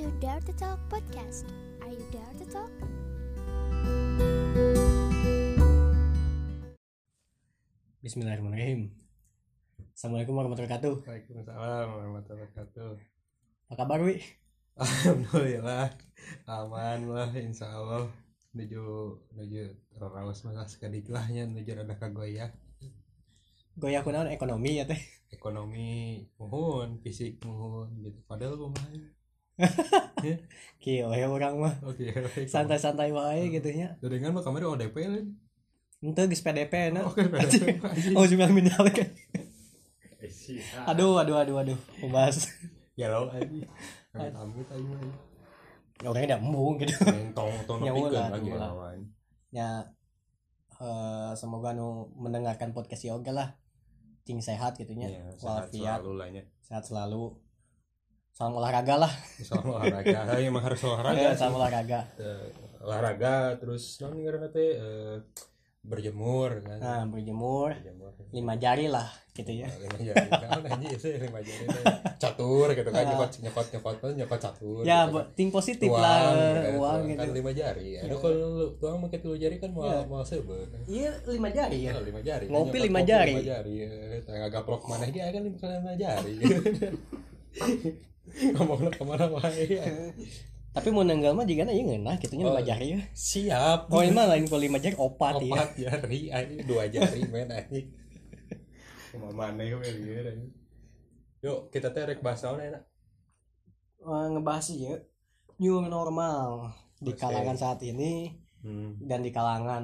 to Dare to Talk podcast. Are you dare to talk? Bismillahirrahmanirrahim. Assalamualaikum warahmatullahi wabarakatuh. Waalaikumsalam warahmatullahi wabarakatuh. Apa kabar, Wi? Alhamdulillah aman lah insya Allah menuju menuju rawas masa sedikit lah nya menuju rada kagoyah Goyah kunaon ekonomi ya teh. ekonomi muhun fisik muhun gitu padahal kumaha Kieu we urang mah oke santai-santai wae gitu nya. dengan mah kamari ODP lain Henteu geus PDP na. oke Oh, cuma minal kan. Aduh, aduh, aduh, aduh. Membahas. ya lo aja amit aja mah Ya orangnya udah embung gitu. tong tong Ya ulah, lagi lawan Ya eh, semoga nu mendengarkan podcast yoga lah. Cing sehat gitu nya. ya sehat selalu lah sehat selalu. Salam olahraga lah. soal olahraga ya emang harus olahraga sih. Salam olahraga. Eh, olahraga terus non karena teh eh, berjemur kan Nah, berjemur berjemur lima jari lah gitu ya. lima jari kan aja sih lima jari catur gitu kan Ah. nyokot nyokot nyokot kan nyokot catur Ya, gitu kan. ting positif Tuang, lah gitu, uang tuang. gitu. kan lima jari Ya. aduh kalau lu tuang pakai tiga jari kan mau Ya. mau sebe Iya, lima jari ya. Oh, lima jari Ngopi lima jari. lima jari ya tengah gaplok mana dia kan lima lima jari ngomongnya ke mana wae Tapi mau nenggal mah jika ya ngeunah gitu nya lima Oh. jari ya. siap Oh, ini mah lain kalau lima jari opat, ya. opat jari ini dua jari men aneh we lieur anjing. Yuk kita teh rek bahas naon enak. Eh, ngebahas ya new normal di kalangan saat ini Hmm, dan di kalangan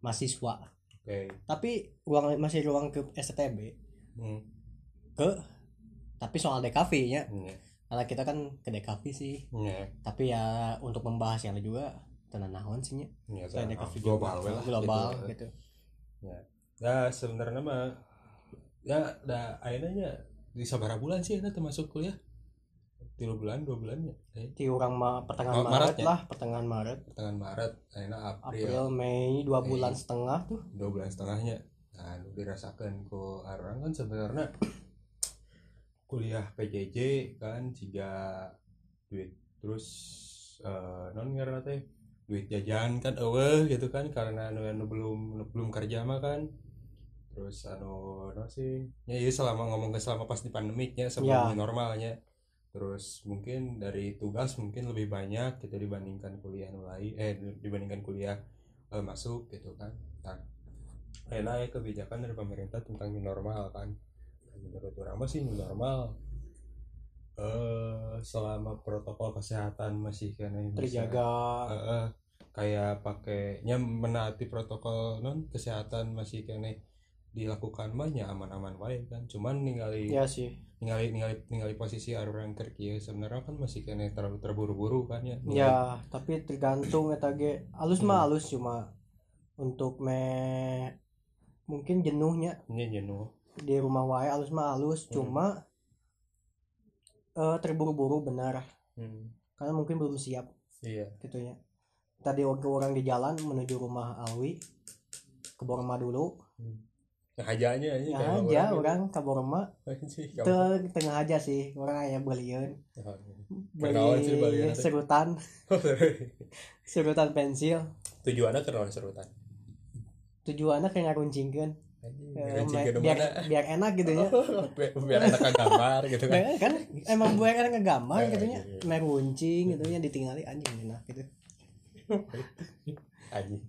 mahasiswa. oke. Tapi ruang masih ruang ke STB Hmm. ke tapi soal DKV nya. Iya. Karena kita kan ke DKV sih. Iya. Tapi ya untuk membahas yang juga tenan naon sih. Iya, Selain sama. DKV global juga. lah global gitu. gitu. Ya sebenarnya mah ya da ayeuna di sabaraha bulan sih eta termasuk kuliah. Tiga bulan, dua bulan ya. Eh, Di orang mah pertengahan Oh, Maret, Maret ya? lah, pertengahan Maret, pertengahan Maret, ayeuna April, April, Mei, dua bulan setengah tuh. dua bulan setengahnya. Nah, dirasakan ku orang kan sebenarnya kuliah PJJ kan jika duit. Terus eh, non karena teh duit jajan kan eueuh gitu kan karena anu, anu belum anu belum kerja mah kan. Terus anu no sih? Ya iya selama ngomong ke selama pas di pandemiknya sebelum Ya. normalnya. Terus mungkin dari tugas mungkin lebih banyak gitu dibandingkan kuliah lain eh dibandingkan kuliah eh, masuk gitu kan. Nah enak ya kebijakan dari pemerintah tentang normal kan menurut orang mah sih new normal eh selama protokol kesehatan masih kena Terjaga. eh, eh, kayak pakainya menaati protokol non kesehatan masih kena dilakukan mah ya aman-aman wae kan cuman ningali Ya sih. ningali ningali ningali posisi orang kerja sebenarnya kan masih kena terlalu terburu-buru kan ya Ya, tapi tergantung eta ge. Alus mah Hmm. alus cuma untuk me mungkin jenuhnya ini jenuh di rumah wae alus mah alus Hmm. cuma eh terburu-buru benar. Hmm. karena mungkin belum siap. Iya. Gitu ya. Tadi waktu orang di jalan menuju rumah Alwi ke Borma dulu. ngajanya aja Ya kayak aja orang ke Borma. Te tengah aja sih orang aya belian. Oh, sih beli balian teh? serutan. Serutan pensil. Tujuannya naon serutan. Tujuannya kayak ngaruncingkeun Eh, ke biar biar enak gitu ya biar, biar enak gambar gitu kan Nah, kan emang buat kan ngegambar Eh, gitu nya iya, iya. meruncing gitu ya ditinggali anjing enak gitu anjing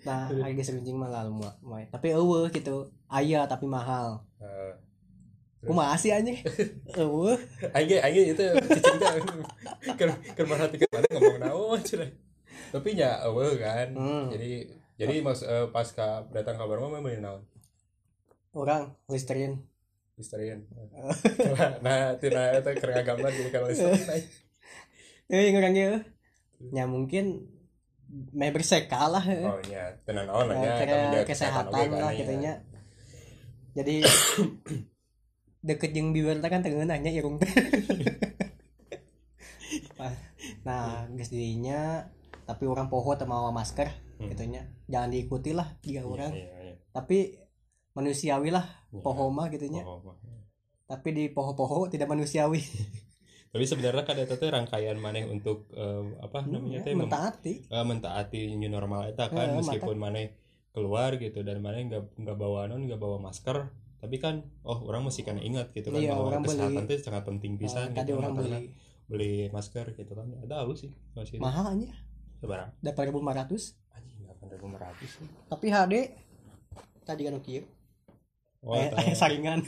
nah harga seruncing mah lalu mah. tapi eueuh gitu aya tapi mahal Eh, kumaha sih anjing eueuh Aing aing itu cicing teh keur keur merhatikan mana ngomong naon cenah. Tapi nya eueuh kan. Hmm. Jadi jadi mas eh, pas ka datang kabar mah naon? Orang listerin Listerin. nah, tina eta keur ngagambar jadi kalau listerin. eh orang ya ya mungkin meh berseka lah eh. Oh nya, tenan lah nya Nah, eta kira menjaga kesehatan lah nya. gitu nya jadi deket bibir teh kan tengeunahnya irung teh nah geus dinya tapi orang poho mawa masker Hmm. gitu nya jangan diikuti lah jika Iya, orang iya, iya. tapi manusiawi lah Iya. poho mah gitu nya Oh, mah. tapi di poho-poho tidak manusiawi. Tapi sebenarnya kan itu rangkaian maneh untuk eh, apa namanya teh mentaati. eh, mentaati new normal itu kan Eh, meskipun maneh keluar gitu dan maneh nggak nggak bawa non nggak bawa masker tapi kan oh orang mesti kena ingat gitu kan Iya, bahwa orang kesehatan itu sangat penting pisan tadi gitu orang beli. beli masker gitu kan ada aku sih masih mahal aja sebarang. Dapat 1500 anjing delapan ribu lima ratus tapi HD tadi kan kieu oh aya tah. aya saringan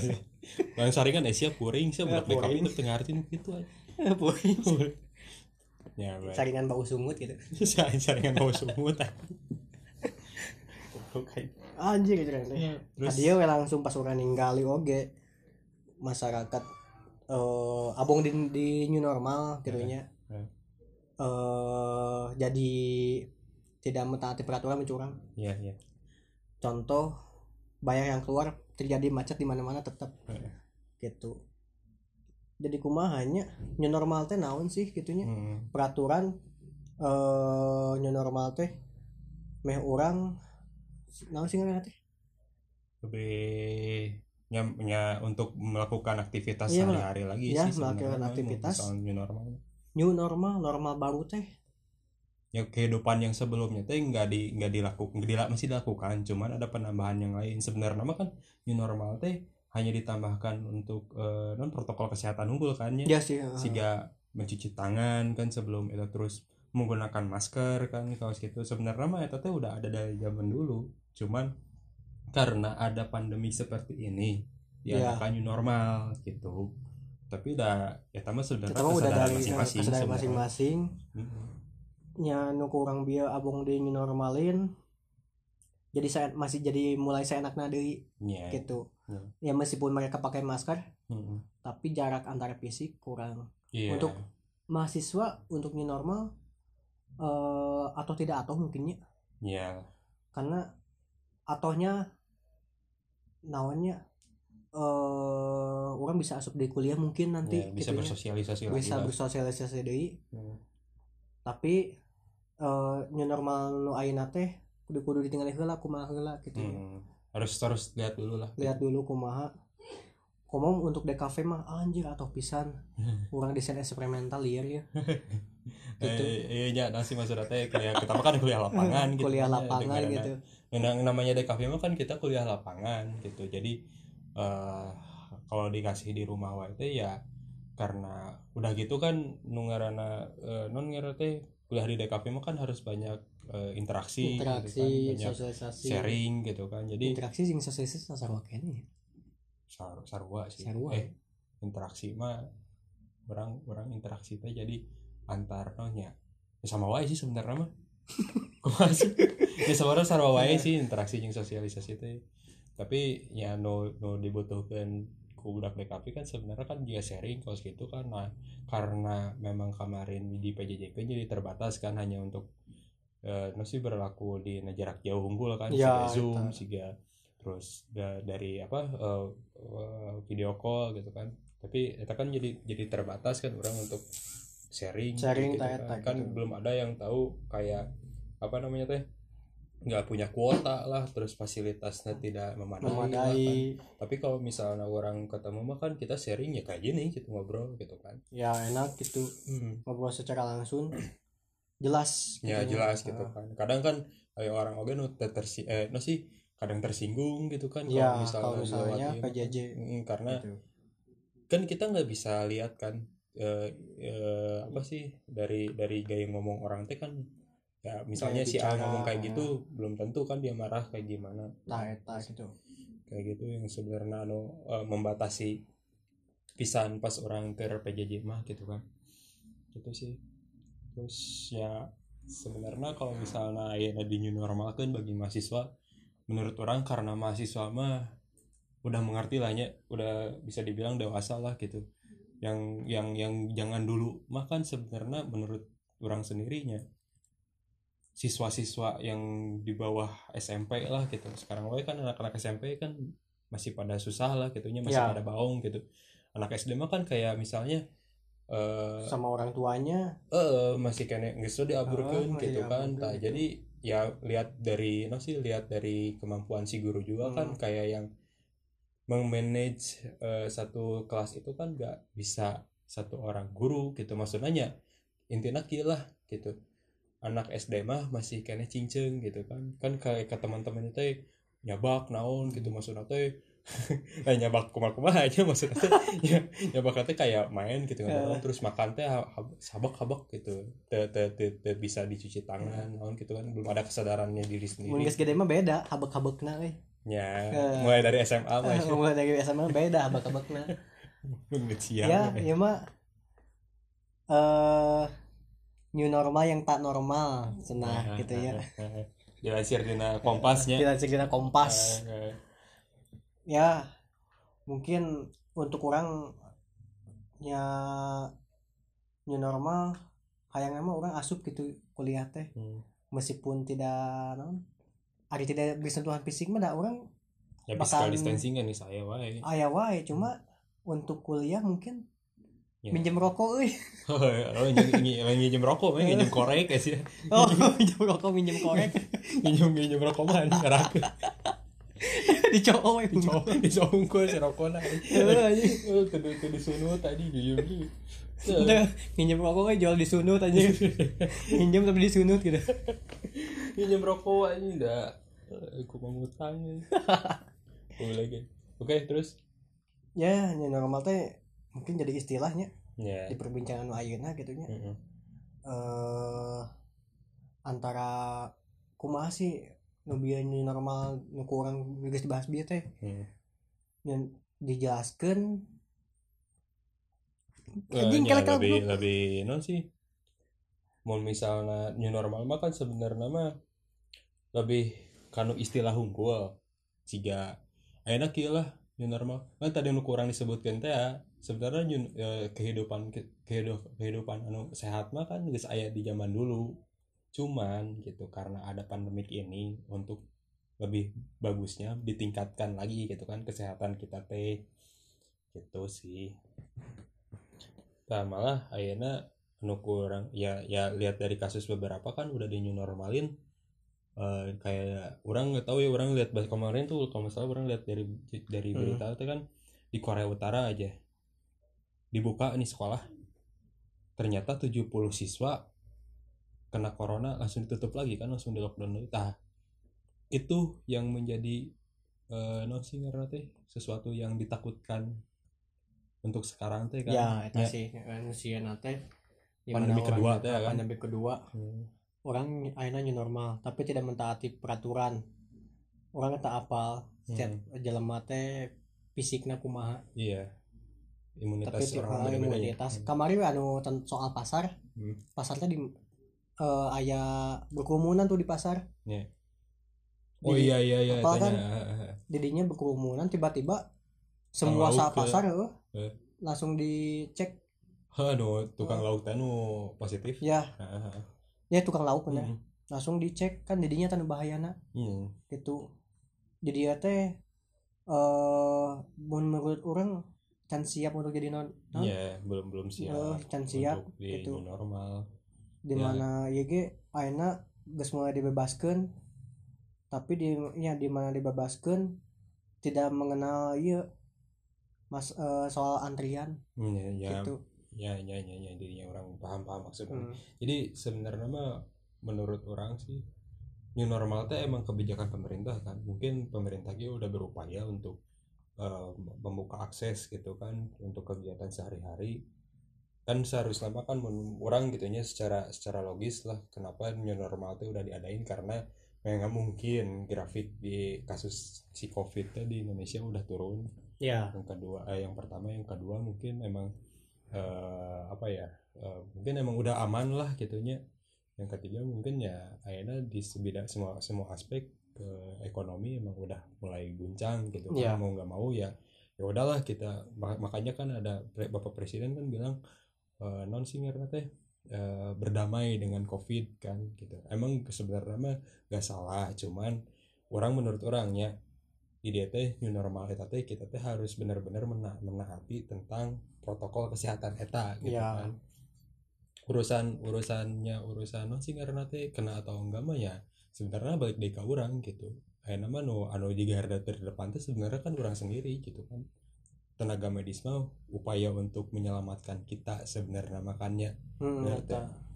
Bang saringan Asia puring sih budak Eh, puring. itu tengah arti gitu aja. Puing. Ya, baik. saringan bau sungut gitu saringan mau semut. anjir gitu kan Ya, terus dia langsung pas orang ninggali oge masyarakat eh abong di, di new normal gitu nya Ya. eh jadi tidak mentaati peraturan mencurang ya ya. contoh bayar yang keluar terjadi macet di mana-mana tetap Ya. gitu jadi kumahanya new normal teh naon sih gitunya Hmm. peraturan eh new normal teh meh orang naon sih ngaranna teh Lebih nya, nya untuk melakukan aktivitas Iya, sehari-hari lagi iya, sih melakukan aktivitas. new normal. new normal normal baru teh Ya kehidupan yang sebelumnya teh nggak di nggak dilakukan dila, masih dilakukan, cuman ada penambahan yang lain. Sebenarnya mah kan new normal teh hanya ditambahkan untuk eh, non protokol kesehatan unggul kan ya. ya sih eh, sehingga mencuci tangan kan sebelum itu terus menggunakan masker kan kaos gitu sebenarnya mah itu teh udah ada dari zaman dulu cuman karena ada pandemi seperti ini Iya. diadakan new normal gitu tapi udah ya tambah sebenarnya kita mah udah kesadaran masing-masing sebenarnya. Nya nu kurang bieu abong di new normalin jadi saya masih jadi mulai saya enak deui Iya. gitu Hmm. ya meskipun mereka pakai masker Mm-mm. tapi jarak antara fisik kurang Iya. Untuk- mahasiswa untuk new normal eh atau tidak atau mungkinnya Iya. karena atohnya naonnya eh orang bisa asup di kuliah mungkin nanti Iya, bisa gitunya. bersosialisasi lagi bisa bersosialisasi deui Hmm. tapi eh new normal nu ayeuna teh kudu kudu ditinggali heula kumaha heula gitu Hmm. harus harus lihat dulu lah. Lihat dulu kumaha. Komong untuk DKV mah anjir atau pisan. Kurang desain eksperimental liar ya gitu. Eh, iya, nasi maksudnya teh kuliah kita kan kuliah lapangan gitu. kuliah kan, ya, lapangan gitu. yang namanya DKV mah kan kita kuliah lapangan gitu. Jadi eh kalau dikasih di rumah wae teh ya karena udah gitu kan nu ngaranna eh, non teh kuliah di DKV mah kan harus banyak eh, interaksi, gitu interaksi kan, banyak sosialisasi. sharing gitu kan. Jadi interaksi sing sosialisasi sarua kene sar sarua sih. Sarua. eh interaksi mah orang orang interaksi teh jadi antar nonya ya sama wae sih sebenarnya mah. Kumaha sih? ya sebenarnya sarua wae sih interaksi jeung sosialisasi teh. Tapi ya no no dibutuhkan ku budak DKP kan sebenarnya kan juga sharing kalau gitu kan nah karena memang kemarin di PJJP jadi terbatas kan hanya untuk eh no sih berlaku di jarak jauh unggul kan Ya, siga zoom siga terus da- dari apa eh, eh, video call gitu kan tapi itu kan jadi jadi terbatas kan orang untuk sharing Sharing gitu ta kan. kan gitu. belum ada yang tahu kayak apa namanya teh nggak punya kuota lah terus fasilitasnya tidak memadai, kan. memadai tapi kalau misalnya orang ketemu mah kan kita sharing ya kayak gini gitu ngobrol gitu kan ya enak gitu ngobrol secara langsung jelas ya gitu. jelas gitu Ah. kan kadang kan kayak orang oke nu tersi eh no sih kadang tersinggung gitu kan ya kalau misalnya, kalau misalnya. PJJ Mm, karena gitu. kan kita nggak bisa lihat kan eh, eh, apa sih dari dari gaya ngomong orang teh kan ya misalnya si A ngomong kayak ya. gitu belum tentu kan dia marah kayak gimana. Nah gitu. Kayak gitu yang sebenarnya anu eh, membatasi pisan pas orang ke PJJ mah gitu kan. Gitu sih. Terus ya sebenarnya kalau misalnya ya di new normal kan bagi mahasiswa menurut orang karena mahasiswa mah udah mengerti lah ya udah bisa dibilang dewasa lah gitu. Yang yang yang jangan dulu mah kan sebenarnya menurut orang sendirinya siswa-siswa yang di bawah SMP lah gitu sekarang wae kan anak-anak SMP kan masih pada susah lah gitunya masih Ya. pada baung gitu anak SD mah kan kayak misalnya eh sama orang tuanya eh masih kena geus Ah, diaburkeun masih gitu kan Tah, gitu. jadi ya lihat dari no sih lihat dari kemampuan si guru juga kan Hmm. kayak yang memanage eh, satu kelas itu kan nggak bisa satu orang guru gitu maksudnya intinya lah gitu anak SD mah masih kayaknya cinceng gitu kan. Kan kayak ke teman-teman itu nyabak naon gitu maksudnya teh. Eh, nyabak kumaha kumaha aja maksudnya teh. Ya, nyabak teh kayak main gitu kan. Terus makan teh sabak habak gitu. Teh teh teh teh bisa dicuci tangan naon gitu kan. Belum ada kesadarannya diri sendiri. Geus gede mah beda euy. Ya Eh. mulai dari SMA mah ya. mulai. dari SMA beda habek-habekna. Nggak siap ya ya mah eh new normal yang tak normal cenah gitu ya. dilansir dina kompasnya. Kita cerita kompas. Ya mungkin untuk orang ya new normal hayang emang orang asup gitu kuliah teh. Hmm. meskipun tidak non ada tidak bersentuhan fisik mah orang ya Bakal- physical distancing kan nih saya wae. Aya wae. Cuma untuk kuliah mungkin Ya. minjem rokok euy. Oh nginjem nginjem rokok mah nginjem korek ya sih. Oh minjem rokok minjem korek. Nginjem nginjem rokok mah ngerak dicowok dicowok dicowok si rokok nah oh tuh tuh disunut tadi Udah, minjem. Rokok jual disunut aja minjem tapi disunut gitu. Nginjem rokok aja udah aku mau ngutang boleh lagi oke terus? Ya normal teh mungkin jadi istilahnya ya. di perbincangan nu ayeuna gitu nya. Mm-mm. eh antara kumaha sih nu new normal nu kurang geus dibahas bieu teh? Hmm. yang dijelaskan Eh, anjing ya, kelek lebih kelek lebih non sih. Mau misalnya new normal mah kan sebenarnya mah lebih kanu istilah unggul jika enak lah new normal. Kan tadi nu kurang disebutkan teh ya sebenarnya eh, kehidupan ke- kehidup, kehidupan anu sehat mah kan geus aya di zaman dulu. Cuman gitu karena ada pandemik ini untuk lebih bagusnya ditingkatkan lagi gitu kan kesehatan kita teh. Gitu sih. Nah malah akhirnya anu kurang ya ya lihat dari kasus beberapa kan udah di new normalin. Eh, kayak orang nggak tahu ya orang lihat kemarin tuh kalau misalnya orang lihat dari dari Hmm. berita itu kan di Korea Utara aja dibuka nih sekolah. Ternyata 70 siswa kena corona langsung ditutup lagi kan langsung di lockdown lagi. Tah, itu yang menjadi non sih ngaranna teh. Sesuatu yang ditakutkan untuk sekarang teh kan. Ya eta Ya. sih. Manusia nate Pandemi kedua teh kan? pandemi kedua. Hmm. orang akhirnya normal tapi tidak mentaati peraturan. Orang tak apal setiap jelema teh fisiknya kumaha. Iya imunitas tiap orang hari beda-beda ya. imunitas kemarin anu soal pasar Hmm. pasarnya di eh aya berkerumunan tuh di pasar oh Di- iya iya iya apa kan? didinya berkerumunan tiba-tiba semua lauk sa ke- pasar Eh. langsung dicek Aduh, tukang Oh. lauk teh nu positif. ya Heeh. ya tukang lauk bener Hmm. langsung dicek kan didinya tanda bahayana Hmm. gitu jadi ya teh eh menurut orang can siap untuk jadi non Iya, belum belum siap. Eh, can siap, gitu. new normal. di ya. mana ya ge ayeuna geus mulai dibebaskan tapi di ya di mana dibebaskan tidak mengenal iya mas eh, soal antrian ya, ya, gitu ya, ya, ya, ya, jadinya orang paham-paham maksudnya. Hmm. Jadi sebenarnya mah menurut orang sih new normal teh emang kebijakan pemerintah kan. Mungkin pemerintah juga udah berupaya untuk eh, membuka akses gitu kan untuk kegiatan sehari-hari. Kan seharusnya kan orang gitunya secara secara logis lah kenapa new normal teh udah diadain? Karena memang mungkin grafik di kasus si covid di Indonesia udah turun. Ya yang kedua eh, yang pertama yang kedua mungkin emang eh, apa ya eh, mungkin emang udah aman lah gitunya yang ketiga mungkin ya akhirnya di semua semua aspek ke ekonomi emang udah mulai guncang gitu kan mau nggak mau ya ya udahlah kita ma- makanya kan ada bapak presiden kan bilang eh, non singer teh eh, berdamai dengan covid kan gitu. Emang sebenarnya mah gak salah cuman orang menurut orangnya di dia teh new normal eta teh kita teh harus benar-benar mena menaati tentang protokol kesehatan eta gitu Iya. kan. Urusan urusannya urusan non sih karena teh kena atau enggak mah ya sebenarnya balik dari ke orang gitu. Kayak nama nu anu di garda terdepan teh sebenarnya kan orang sendiri gitu kan. Tenaga medis mah upaya untuk menyelamatkan kita sebenarnya makanya hmm,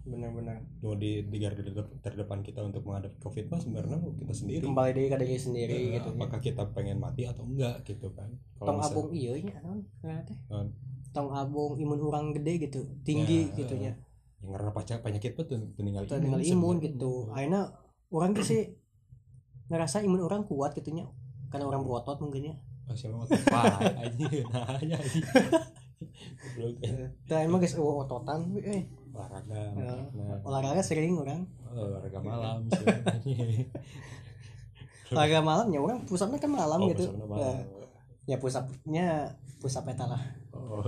bener-bener mau di, di garda terdepan- kita untuk menghadapi covid mah sebenarnya kita sendiri. Kembali dari ke diri sendiri Ya, gitu nya. apakah kita pengen mati atau enggak gitu kan. Tong misal- abung iya nya Naon? tong abung imun orang gede gitu tinggi Ya, gitu nya yang karena penyakit penyakit tuh tuh tinggal Tuh, imun sebenarnya. gitu. Akhirnya orang tuh sih ngerasa imun orang kuat gitu nya karena orang berotot mungkin ya oh, siapa mau parah aja nanya aja Goblok. Nah, emang guys oh, ototan eh olahraga Ya. nah, olahraga sering orang olahraga malam sih olahraga malamnya orang pusatnya kan malam oh, gitu Ya, malam. ya pusatnya pusat eta lah Oh.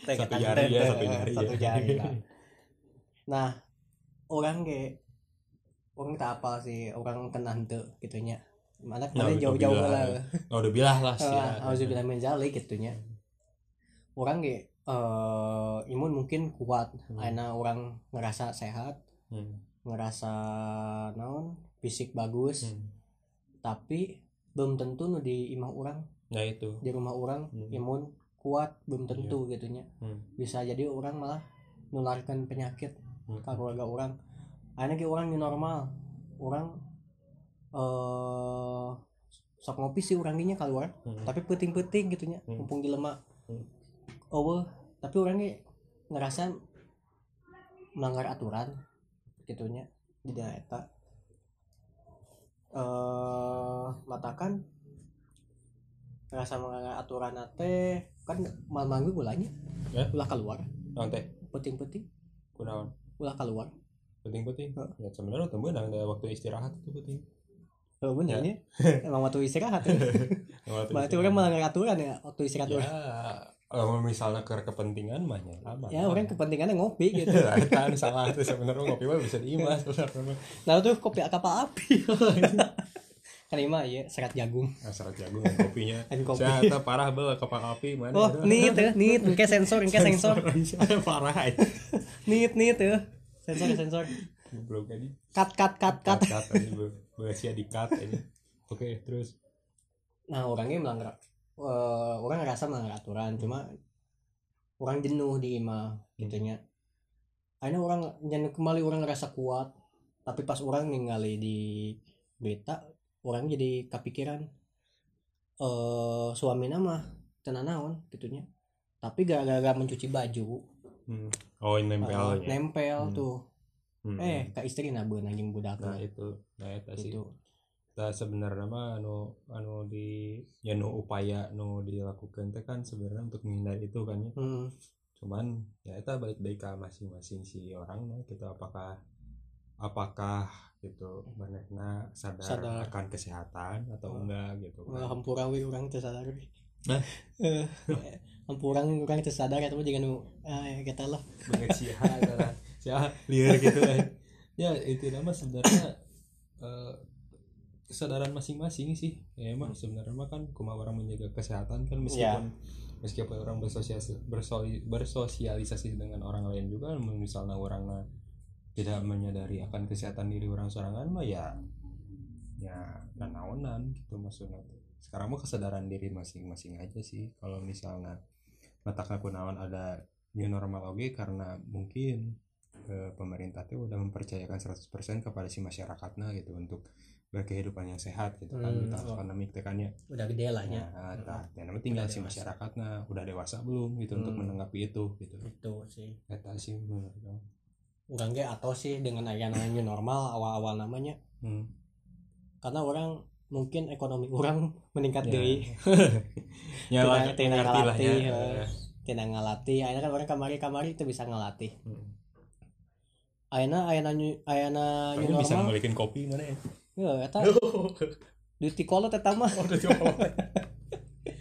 Satu kan, jari ya, satu jari satu ya. jari lah. nah orang ge orang tak apa sih orang kena henteu gitunya mana Nah, kalian itu jauh-jauh bilang. lah oh udah bilah lah sih Ah, ya. Auzubillah min zalik gitunya orang ge eh, imun mungkin kuat Hmm. karena orang ngerasa sehat Hmm, ngerasa naon fisik bagus hmm. tapi belum tentu nu di imah orang nah itu di rumah orang Hmm. imun kuat belum tentu gitunya Hmm. bisa jadi orang malah nularkan penyakit Hmm. ke keluarga orang akhirnya ke orang new normal. Orang eh sok ngopi sih orangnya keluar Hmm. tapi penting-penting gitunya Hmm. mumpung jelema Hmm. oh tapi orangnya ngerasa melanggar aturan gitunya di daerah eta eh matakan ngerasa melanggar aturan teh kan mal manggu gulanya Ya. ulah keluar. Naon teh penting-penting kunaon ulah keluar penting-penting Heeh. ya sebenarnya temen ada waktu istirahat itu penting. Oh bener Ya. ya. Emang waktu istirahat ya. Waktu berarti orang melanggar aturan ya waktu istirahat ya kalau misalnya ke kepentingan mah ya aman ya orang kepentingannya ngopi gitu. Kan salah tuh sebenarnya ngopi mah bisa diimas sebenarnya nah tuh kopi kapal api? Kan ini mah ya serat jagung. Nah, serat jagung dan kopinya. Dan kopi. saya parah bel kapal api mana oh nit ya nit engke sensor engke sensor. Parah aja nit nit ya sensor sensor. Belum aja. Cut cut cut cut. Cut cut aja bahasa di cut aja. Oke terus? Nah orangnya melanggar eh, orang ngerasa melanggar aturan cuma orang jenuh di imah gitunya akhirnya orang jenuh kembali orang ngerasa kuat tapi pas orang ningali di beta orang jadi kepikiran eh suami nama tenan naon gitunya tapi gara-gara mencuci baju hmm. Oh eh, nempelnya nempel Hmm. tuh Hmm. eh ke istri nabeun anjing budak nah itu nah itu sih gitu Nah, sebenarnya mah anu anu di ya nu upaya nu dilakukan teh kan sebenarnya untuk menghindari itu kan ya hmm. cuman ya itu balik dari ke masing-masing si orang nah gitu apakah apakah gitu mereka sadar, Sadar. akan kesehatan atau Oh. enggak gitu Wah, kan hampura we urang sadar we. Eh, hampura urang teu sadar eta mah jangan nu eh kita lah. banget sih adalah sih liar gitu kan. Ya itu nama sebenarnya eh, kesadaran masing-masing sih. Ya emang sebenarnya mah kan kuma orang menjaga kesehatan kan meskipun meskipun orang bersosialisasi bersoli, bersosialisasi dengan orang lain juga misalnya orang tidak menyadari akan kesehatan diri orang sorangan mah ya ya nanaonan gitu maksudnya sekarang mah kesadaran diri masing-masing aja sih kalau misalnya matakan kunaon ada new normal oke karena mungkin eh, pemerintah tuh udah mempercayakan 100% kepada si masyarakatnya gitu untuk berkehidupan yang sehat gitu kan Hmm, oh. pandemik teh kan ya Udah gede lah nya. Nah, ya namanya tinggal si masyarakatnya udah dewasa belum gitu untuk Hmm. menanggapi itu gitu. Itu sih. Eta sih menurut orang. Atau sih dengan aya namanya normal awal-awal namanya Hmm. karena orang mungkin ekonomi orang meningkat Ya. deui. Ya lah, tina ngalatih, ya. eh. Tidak ngalatih, akhirnya kan orang kamari-kamari itu bisa ngelatih. Hmm. Ayeuna nyu- ayeuna new Kamu bisa normal. ngelikin kopi mana ya? Ya, eta di tikolot eta mah.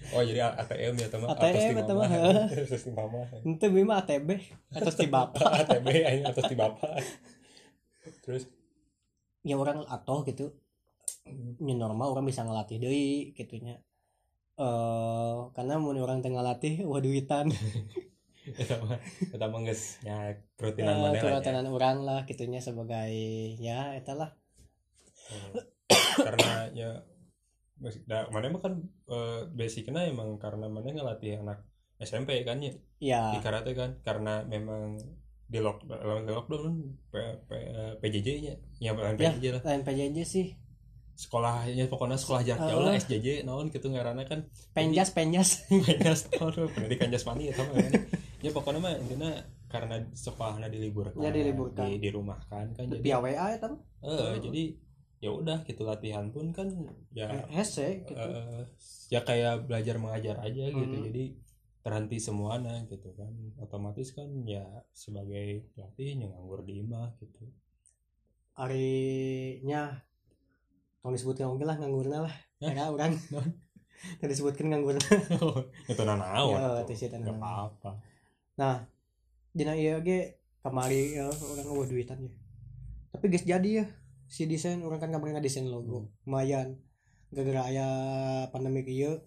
Oh. Oh jadi ATM ya teman ATM ya, teman. Atas di mama beli mah ATB atau ti bapak. ATB atas di bapak Terus ya orang atau gitu new normal orang bisa ngelatih deui gitunya eh karena mun orang tengah latih wah duitan Eta mah geus Ya Eh, rutinan mana lah ya. kerutinan orang lah gitunya sebagai ya eta lah Hmm. karena ya nah, mana mah kan eh, basicnya emang karena mana ngelatih anak SMP kan ya ya di karate kan karena memang di lock di lockdown P, P, PJJ nya ya Ya. PJJ lah lain PJJ sih sekolahnya pokoknya sekolah jarak jauh lah SJJ naon gitu ngaranna kan. Penjas penjas. Penjas tahun pendidikan jasmani ya sama kan? Ya pokoknya mah intinya karena sekolahnya diliburkan. Ya, diliburkan. di, dirumahkan kan jadi via WA ya tam eh, jadi ya udah gitu latihan pun kan ya hese gitu. Eh, ya kayak belajar mengajar aja gitu. Hmm. jadi terhenti semuanya gitu kan. Otomatis kan ya sebagai pelatih yang nganggur di imah gitu. Harinya tolong disebutkan oke lah nganggurna lah Hah? ya orang tadi disebutkan nganggurna itu Ya, tuh. itu sih nggak nanaon. apa-apa dina iya ge kamari ya, orang eueuh duitan ya tapi guys jadi ya si desain orang kan kemarin desain logo Hmm. lumayan gara-gara aya pandemi ieu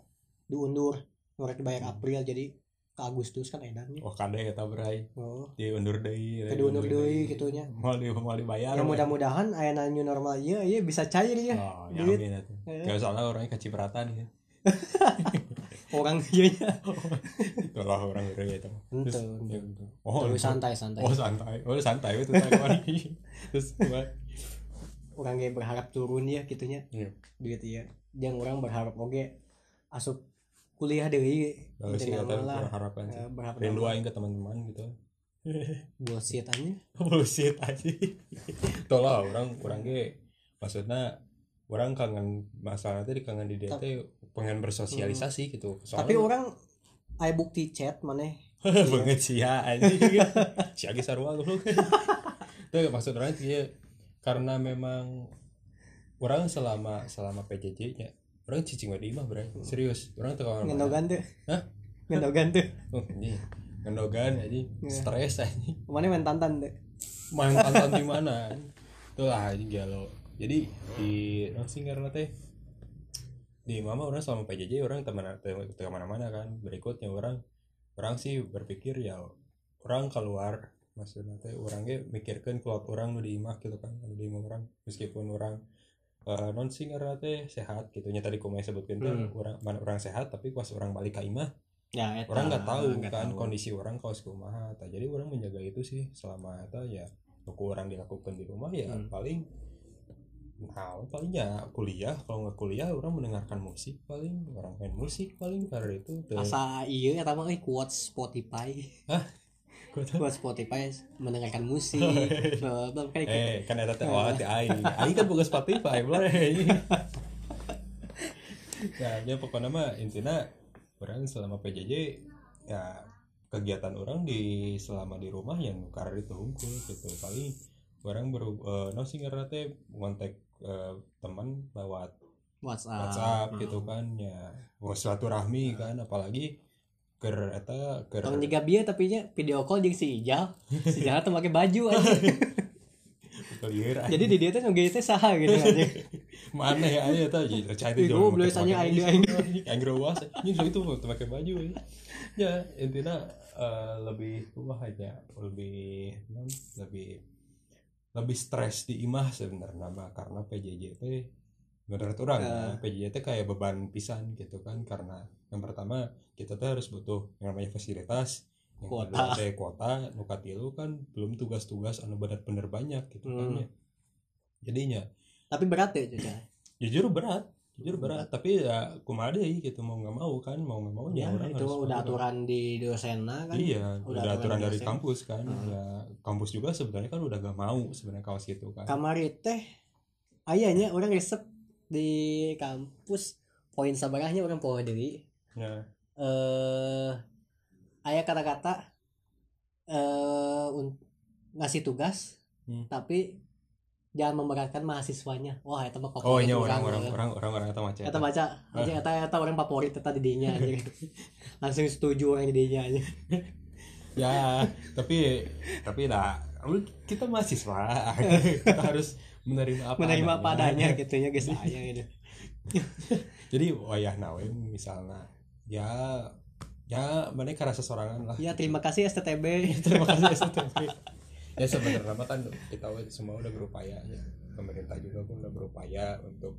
diundur orang dibayar Hmm. April jadi ke Agustus kan edannya wah kade eta berai oh. Diundur deui Ke diundur deui gitunya. mau di mau dibayar ya mudah-mudahan aya new normal. Iya iya bisa cair ya. Oh, ya duit. amin atuh. Gak soalnya orangnya kecipratan ya. Orang iya nya. Kalau orang udah gitu ente Terus, ya. ente. oh Terus itu. santai santai. Oh santai. Oh santai itu terus orang ge berharap turun ya gitunya. Iya. duit iya. Yang orang berharap oke asup kuliah deui kalau sih lah. harapan sih. Rindu aing ke teman-teman gitu. Bullshit aja. Bullshit aja. Tolong orang orang ge maksudnya orang kangen masalah tadi kangen di dia teh pengen bersosialisasi gitu. Tapi orang aya bukti chat maneh. Banget sih ya anjing. Si Agi sarua lu. Tuh maksud orang tuh ya karena memang orang selama selama PJJ nya orang cicing di imah bray serius. Orang tuh kawan ngendogan tuh Hah? ngendogan tuh oh ini ngendogan aja stres aja mana main tantan tuh main tantan di mana? Tuh lah ini galau jadi di orang sih karena teh. Di mama orang selama PJJ orang teman ke mana-mana kan. Berikutnya orang orang sih berpikir ya orang keluar maksudnya teh orangnya mikirkan keluar orang nu di imah gitu kan nu di imah orang. Meskipun orang eh, non karena teh sehat gitu nya tadi kumai sebutkan tuh Hmm. orang mana orang sehat tapi pas orang balik ke imah ya eta, orang nggak tahu nggak kan tahu. kondisi orang kaos kumaha tah. jadi orang menjaga itu sih selama itu ya waktu orang dilakukan di rumah ya Hmm. paling nah paling ya kuliah kalau nggak kuliah orang mendengarkan musik paling orang main musik paling karena itu asa iya ya tapi quotes Spotify Gua quotes Spotify mendengarkan musik. Nah, gitu. eh kan ada teh awal teh aing. Aing kan bukan Spotify boleh ya ya pokoknya mah intinya orang selama PJJ ya kegiatan orang di selama di rumah yang karena itu hunkul gitu. Paling orang baru eh no karena teh kontak eh, teman lewat WhatsApp. WhatsApp Hmm. gitu kan ya. Silaturahmi kan apalagi ker eta ker Orang juga bieu tapi nya video call jeung si Ijal. Si Ijal tuh pakai baju aja. Jadi di dia tuh nge teh saha gitu aja. mana ya aja tuh jadi cai itu Ih, goblok, tanya aing aing. aing ruas ini itu waktu pakai baju ya ya intinya eh, lebih rumah aja lebih lebih lebih stres di imah sebenarnya karena PJJ teh menurut orang ya, Eh. PJJ kayak beban pisan gitu kan karena yang pertama kita tuh harus butuh yang namanya fasilitas yang Kuota. kedua teh kuota nuka tilu kan belum tugas-tugas anu bener-bener banyak gitu kan Hmm. ya jadinya Tapi berat ya Caca. jujur berat jujur berat tapi ya kumaha deui gitu mau nggak mau kan mau nggak mau Ya, orang itu harus udah aturan di dosenna kan. iya Udah udah, aturan aturan dari dosen. kampus kan Hmm. ya kampus juga sebenarnya kan udah gak mau sebenarnya kaos gitu kan Kamari teh ayahnya orang resep di kampus poin sabarahnya orang poho deui. ya Eh aya kata-kata eh ngasih tugas Hmm. tapi jangan memberatkan mahasiswanya. Wah, itu mah oh favorit iya urang, orang orang orang orang orang eta macet Eta baca, anjing eta eta orang favorit eta di dinya anjing. Langsung setuju orang di dinya anjing. ya tapi tapi lah kita mahasiswa kita harus menerima apa Menerima apa adanya adanya. gitu ya guys gitu. jadi wayah nawe misalnya ya ya mana karena sesorangan lah Ya terima kasih STTB. terima kasih STP ya sebenarnya kan kita semua udah berupaya ya pemerintah juga pun udah berupaya untuk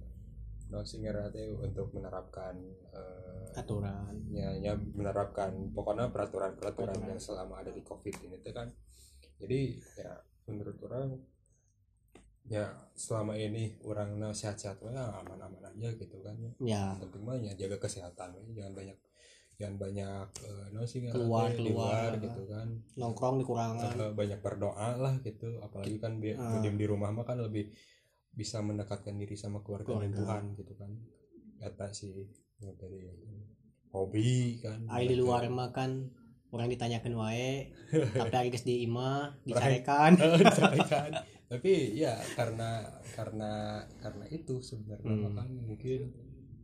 no untuk menerapkan eh, aturan ya, ya menerapkan pokoknya peraturan-peraturan Peraturan. yang selama ada di covid ini tuh kan jadi ya menurut orang ya selama ini orang sehat-sehat ya aman-aman aja gitu kan ya. Ya. Yang penting mah ya jaga kesehatan jangan banyak jangan banyak eh, no sih Keluar, keluar. luar gitu kan. Nongkrong di kurangan. Eh, banyak berdoa lah gitu apalagi kan bi- Ah. diam di rumah mah kan lebih bisa mendekatkan diri sama keluarga dan. Tuhan gitu kan. Kata yang dari hobi kan Ari di luar mah kan orang ditanyakan wae tapi geus di imah dicarekan. Eh, disampaikan tapi ya karena karena karena itu sebenarnya Hmm. kan mungkin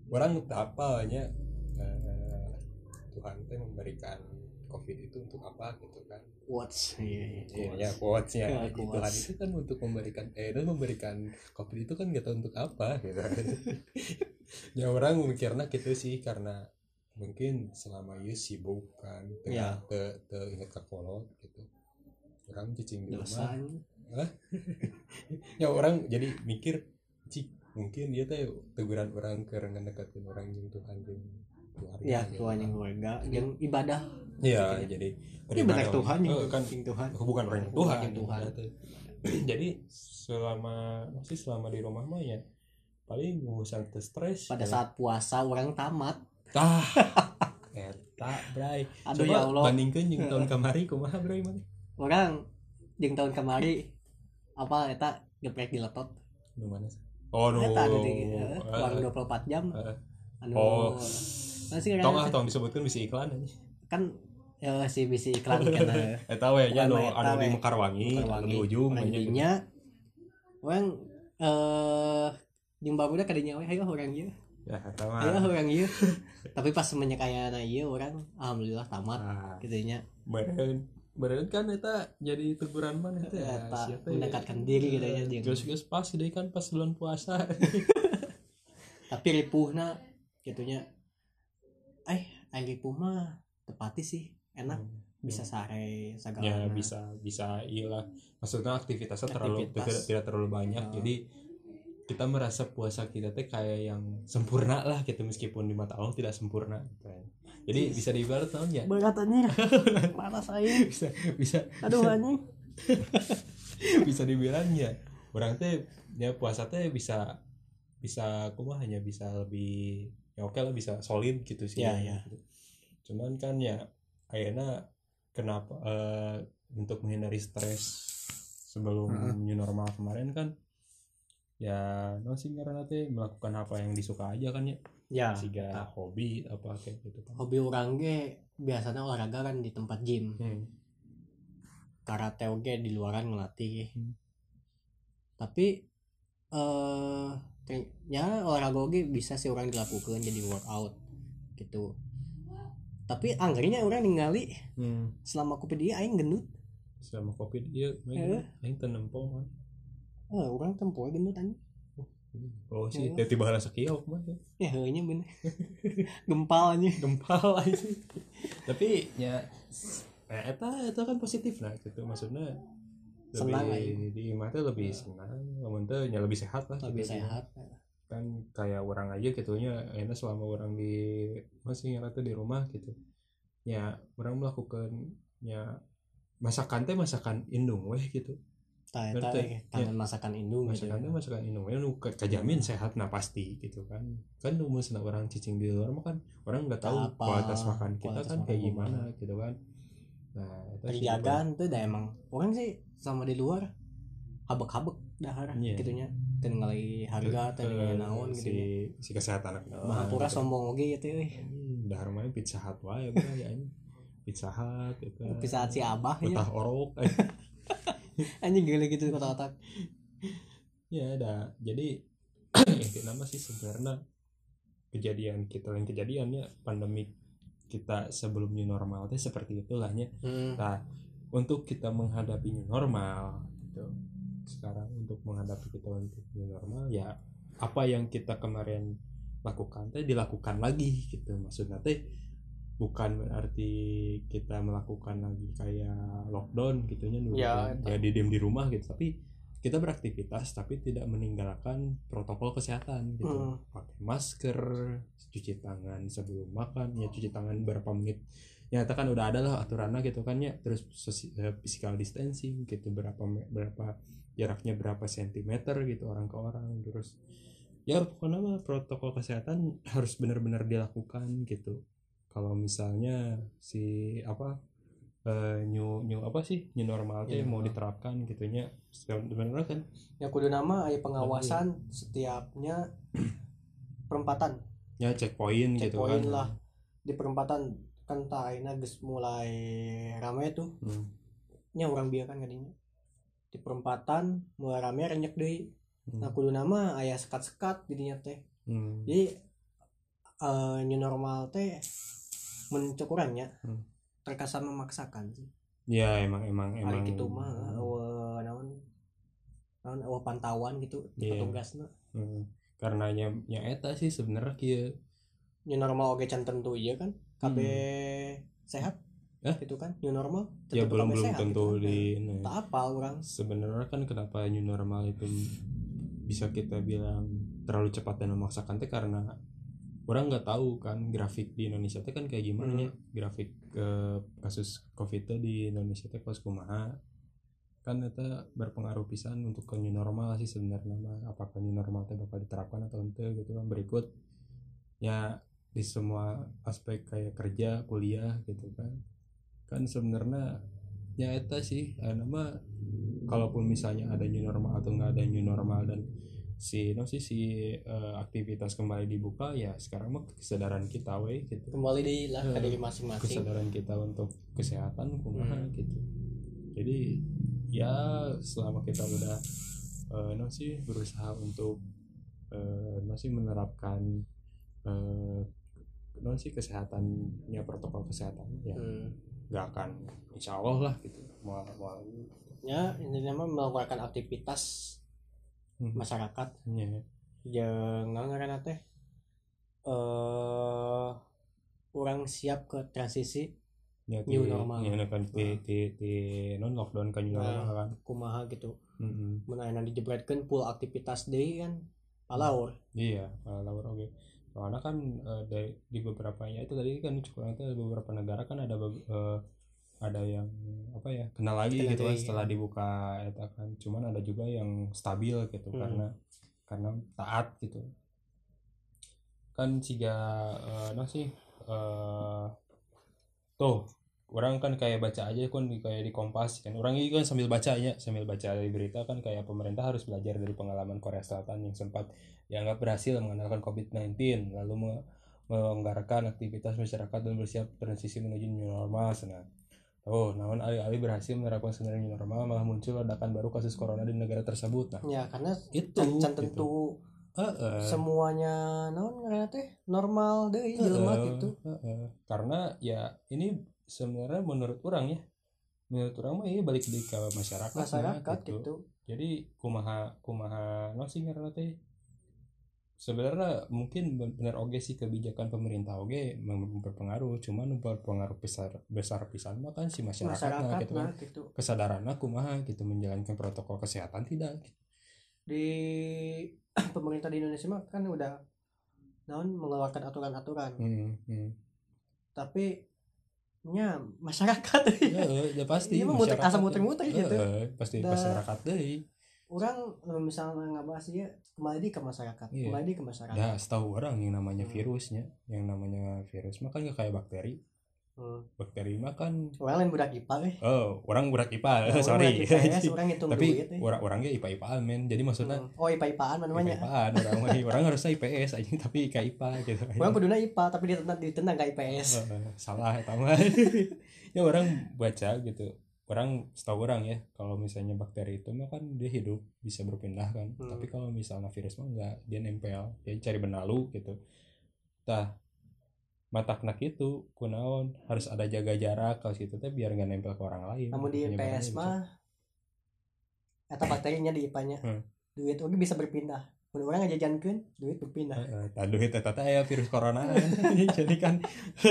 orang apa nya eh, Tuhan teh memberikan covid itu untuk apa gitu kan watch iya, Iya, iya, ya quotes-nya. Ya, quotes. Tuhan itu kan untuk memberikan eh dan memberikan kopi itu kan gak tahu untuk apa gitu. ya orang mikirnya gitu sih karena mungkin selama itu sibuk kan teu Ya. teu teu inget ke kolot gitu. Orang cicing di rumah. Ya orang jadi mikir cik mungkin dia teh teguran orang karena ngedekatin orang yang Tuhan jeung keluarga. ya gitu Tuhan kan. yang keluarga yang ibadah Iya, Gitu ya. jadi ini benar daripada- Tuhan yang kan yang Tuhan hubungan orang yang Tuhan, yang Tuhan. gitu. jadi selama masih selama di rumah mah ya paling nggak usah stres pada saat puasa orang tamat ah eta bray Aduh, ya Allah. bandingkan yang tahun kemari kumaha bray mana orang yang tahun kemari apa eta geprek di laptop? Nu mana sih? Oh nu eta anu di eh, uang 24 jam. Eh. anu Oh. masih tong ah tong disebutkan bisa iklan aja kan ya si bisi iklan karena eta we nya nu Anu anu di. Mekarwangi anu di ujung nya orang eh jeung babudak kadinya we ayo orang ieu. Ya eta mah. Ayo orang ieu. Tapi pas semenjak aya na ieu orang alhamdulillah tamat ah. gitu nya beren beren kan eta jadi teguran mana eta ya ya? mendekatkan diri gitu ya, dia. Geus pas deh kan pas bulan puasa. tapi ripuhna gitunya eh aing ripuh mah tepati sih enak bisa sare segala ya bisa bisa iyalah maksudnya aktivitasnya terlalu tidak, tidak terlalu banyak Oh. jadi kita merasa puasa kita teh kayak yang sempurna lah gitu meskipun di mata Allah tidak sempurna gitu kan. Jadi Yes. bisa diibarat tahun ya beratannya mana saya? Bisa bisa. Aduh anjing. Bisa dibilang ya orang teh ya puasa teh bisa bisa aku mah hanya bisa lebih ya oke lah bisa solid gitu sih. Ya, ya. cuman kan ya akhirnya kenapa eh, untuk menghindari stres sebelum Heeh. new normal kemarin kan ya no sih karena teh melakukan apa yang disuka aja kan ya ya sehingga hobi apa kayak gitu kan hobi orang ge biasanya olahraga kan di tempat gym Hmm. karate oge di luaran ngelatih Hmm. tapi eh ya olahraga oge bisa sih orang dilakukan jadi workout gitu tapi anggrinya orang ningali Hmm. selama kopi dia aing gendut selama covid dia Eh. main tenempong kan oh orang tempoh gendut anjing oh sih Ya. tiba-tiba rasa kiok mah ya. ya heunya bener. Gempal aja gempal aja tapi ya nah, eta itu kan positif nah gitu maksudnya. Senang lebih di teh lebih senang lamun teh nya lebih sehat lah lebih gitu. sehat kan kayak orang aja gitunya enak selama orang di masih yang di rumah gitu. Ya orang melakukan ya masakan teh masakan indung weh gitu. eta Berarti, ge, kangen masakan indung gitu masakan teh masakan indung weh nu ka- kajamin sehat nah pasti gitu kan. Kan nu misalnya orang cicing di luar mah kan orang nggak tahu Apa, kualitas makan kita kualitas kan makan kayak gimana. gimana. gitu kan. Nah itu terjagaan tuh dah emang. Orang sih sama di luar habek-habek dahar Iya. gitunya. Ningali harga Eh, ningali naon si, gitu si kesehatan anak Mahapura sombong oge gitu euy. Dahar mah pizza hut wae bro ya pizza hut itu bisa si abah ya. Orok eh. anjing gila gitu kata-kata ya ada. Jadi intinya mah sih sebenarnya kejadian kita lain kejadiannya pandemi kita sebelum new normal itu seperti itulahnya hmm. nah untuk kita menghadapi new normal gitu. Sekarang untuk menghadapi kita untuk new normal ya apa yang kita kemarin lakukan teh dilakukan lagi gitu. Maksudnya teh bukan berarti kita melakukan lagi kayak lockdown gitunya dulu Ya, ya, itu. di diem di rumah gitu. Tapi kita beraktivitas tapi tidak meninggalkan protokol kesehatan gitu. Hmm. pakai masker cuci tangan sebelum makan ya cuci tangan berapa menit. Ya itu kan udah ada lah aturannya gitu kan ya. Terus eh, physical distancing gitu berapa berapa jaraknya berapa sentimeter gitu orang ke orang. Terus ya pokoknya mah protokol kesehatan harus benar-benar dilakukan gitu kalau misalnya si apa eh, new new apa sih new normal teh New mau diterapkan gitunya sebenarnya kan? Ya kudu nama aya pengawasan setiapnya perempatan. Ya checkpoint gitu kan. Checkpoint lah. di perempatan kan tak ayeuna geus mulai rame tuh. Hmm. nya orang biar kan kadinya di perempatan mulai rame renyek deui. Hmm. nah kudu nama aya sekat-sekat didinya teh. Hmm. jadi eh, new normal teh mencukurannya Hmm. terkesan memaksakan sih ya emang emang hari emang gitu mah eueuh naon naon eueuh pantauan gitu di Iya. petugasna Hmm. karena nya nya eta sih sebenarnya kieu new normal oge can tentu iya kan KB sehat Eh? gitu kan new normal ya belum belum sehat tentu gitu kan. di ini. tak apa orang sebenarnya kan kenapa new normal itu bisa kita bilang terlalu cepat dan memaksakan teh karena orang nggak tahu kan grafik di Indonesia teh kan kayak gimana Hmm. ya grafik ke kasus covid teh di Indonesia teh pas kumaha? Kan itu berpengaruh pisan untuk ke new normal sih sebenarnya mah. Apakah new normal teh bakal diterapkan atau ente gitu kan? Berikut ya di semua aspek kayak kerja kuliah gitu kan. Kan sebenarnya ya eta sih. Eh, nama kalaupun misalnya ada new normal atau nggak ada new normal dan si no sih si eh, aktivitas kembali dibuka ya sekarang mah kesadaran kita we gitu. Kembali di lah ke Eh, diri masing-masing. kesadaran kita untuk kesehatan kumaha Hmm. gitu. Jadi ya selama kita udah eh, no sih berusaha untuk eh, no sih menerapkan eh, no sih kesehatannya protokol kesehatan ya. Hmm. nggak akan insya Allah lah gitu. Mau mau. Ya ini nama melakukan aktivitas Hmm. masyarakat ya yang naon ngaranna teh eh orang siap ke transisi ya New di- normal. ya, kan di, Nah. di, di non lockdown kan new Nah. normal kan kumaha gitu Mm-mm. mun ayeuna dijebretkeun full aktivitas deui kan palaur Iya, kalau oke. Soalnya kan eh, dari di beberapa ya itu tadi kan cukup itu beberapa negara kan ada eh, ada yang apa ya kenal lagi Kenal gitu kan setelah dibuka itu kan. Cuman ada juga yang stabil gitu Hmm. karena karena taat gitu. Kan jika eh nah sih eh tuh orang kan kayak baca aja kan di- kayak di Kompas kan orang ini kan sambil baca ya sambil baca dari berita kan kayak pemerintah harus belajar dari pengalaman Korea Selatan yang sempat dianggap berhasil mengandalkan COVID-19 lalu me- melonggarkan aktivitas masyarakat dan bersiap transisi menuju new normal nah oh namun alih-alih berhasil menerapkan skenario normal malah muncul ledakan baru kasus corona di negara tersebut nah ya karena itu can, can gitu. tentu Heeh. semuanya naon ngaranna teh normal deui Heeh, jelema gitu heeh. karena ya ini sebenarnya menurut orang ya menurut orang mah ini balik di ke masyarakat nah, masyarakat gitu jadi kumaha kumaha no sih teh sebenarnya mungkin benar oge sih kebijakan pemerintah oge mem- berpengaruh cuman berpengaruh besar besar pisan mah kan si masyarakat, masyarakat gitu kan. nah gitu. Kesadaran kumaha gitu menjalankan protokol kesehatan tidak di pemerintah di Indonesia mah kan udah naon mengeluarkan aturan-aturan. Hmm, hmm. tapi nya masyarakat. Ya, ya pasti Iya mah muter- masyarakat muter-muter ya. gitu. Heeh, pasti Da- masyarakat deh orang eh, misalnya nggak bahas ya kembali ke masyarakat Iya. kembali ke masyarakat. Ya setahu orang yang namanya Hmm. virusnya yang namanya virus mah kan nggak kayak bakteri. Hmm. bakteri mah kan orang lain budak IPA eh. Oh orang burak IPA Orang sorry. budak IPS, orang hitung tapi duit eh. orang orangnya IPA IPAan men. Jadi maksudnya Hmm. oh IPA IPAan namanya. IPA-IPAan orang mah- orang harusnya IPS aja tapi IPA IPA gitu. Orang kuduna IPA tapi ditendang ditendang gak IPS Eh, salah ya ya orang baca gitu orang setahu orang ya kalau misalnya bakteri itu mah kan dia hidup bisa berpindah kan. Hmm. tapi kalau misalnya virus mah enggak dia nempel dia cari benalu gitu. Tah mata kena itu kunaon harus ada jaga jarak kalau situ teh biar nggak nempel ke orang lain. Namun di bisa. mah eta bakterinya di IPA nya Hmm. duit oke bisa berpindah. Mun orang ngajajankeun duit berpindah. Heeh, duit eta teh aya virus corona. Jadi kan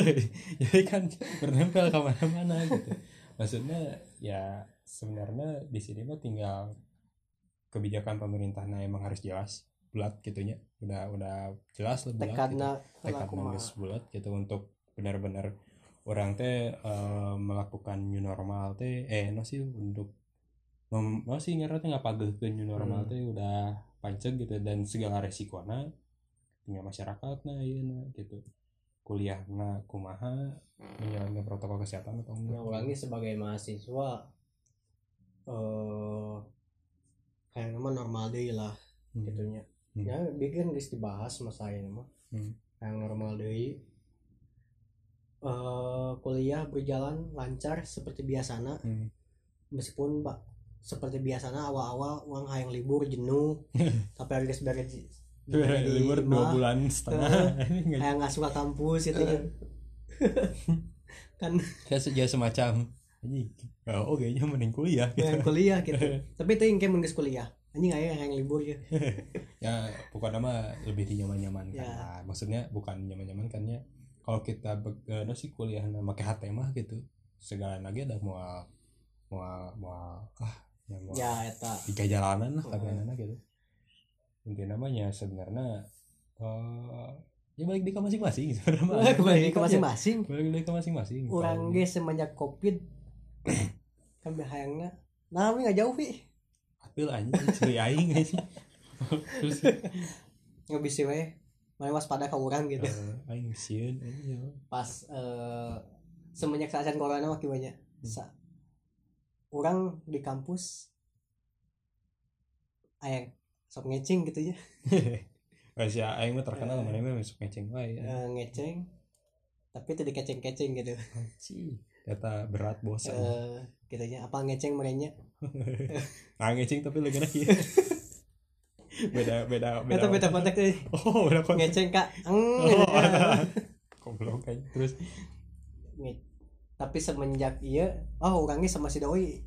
jadi kan bernempel ke mana-mana gitu maksudnya ya sebenarnya di sini mah tinggal kebijakan pemerintahnya emang harus jelas bulat gitunya udah udah jelas lah bulat gitu. tekadna tekad aku mah. geus bulat gitu untuk benar-benar orang teh eh, melakukan new normal teh eh no sih untuk mem, no sih ngarana teh ngapageulkeun new normal Hmm. teh udah panceg gitu dan segala resikonya tinggal masyarakat nah iya gitu kuliah na kumaha menjalankan protokol kesehatan atau enggak Nah, ulangi sebagai mahasiswa eh kayak nama normal deh lah Hmm. gitunya Hmm. ya bikin guys dibahas sama saya mah Hmm. yang normal deh eh kuliah berjalan lancar seperti biasanya Hmm. meskipun pak seperti biasanya awal-awal uang hayang libur jenuh tapi harus beres libur dua bulan setengah. Ini nggak suka kampus gitu kan. Kan kayak sejak semacam. Anjing oh oke nya mending kuliah gitu. yang kuliah gitu. Tapi itu yang kayak mengges kuliah. Anjing aya yang libur ya. Ya bukan nama lebih di nyaman nyaman kan Ya. maksudnya bukan nyaman nyaman kan ya kalau kita eh, no sih kuliah nama ke HT mah gitu. Segala lagi ada mau mau mau ah ya mau ya eta. Tiga jalanan lah Hmm. kabehanana gitu inti namanya sebenarnya eh ya balik di ke masing-masing. Sebenarnya kembali ke masing-masing. Balik di ke masing-masing. Orang ge semenjak covid kan hayangna nah tapi nggak jauh wi. Atil anjing ceri aing sih terus nggak bisa we malah waspada ke orang gitu. Eh, aing sieun ya. pas eh, semenjak saat corona mah gimana? Hmm. Sa orang di kampus ayang sok ngecing gitu ya Wes ya aing mah terkenal Eh. mana mah masuk ngeceng wae. Eh, ngeceng tapi itu dikeceng-keceng gitu Anjing. Eta berat bos. eh gitu ya apa ngeceng merenya Ah ngeceng tapi lagi lagi. beda beda beda. beda konteks deh Oh, beda konteks. ngeceng kak Oh, Eng. ada. Goblok kayak terus Nge- tapi semenjak iya oh orangnya sama si doi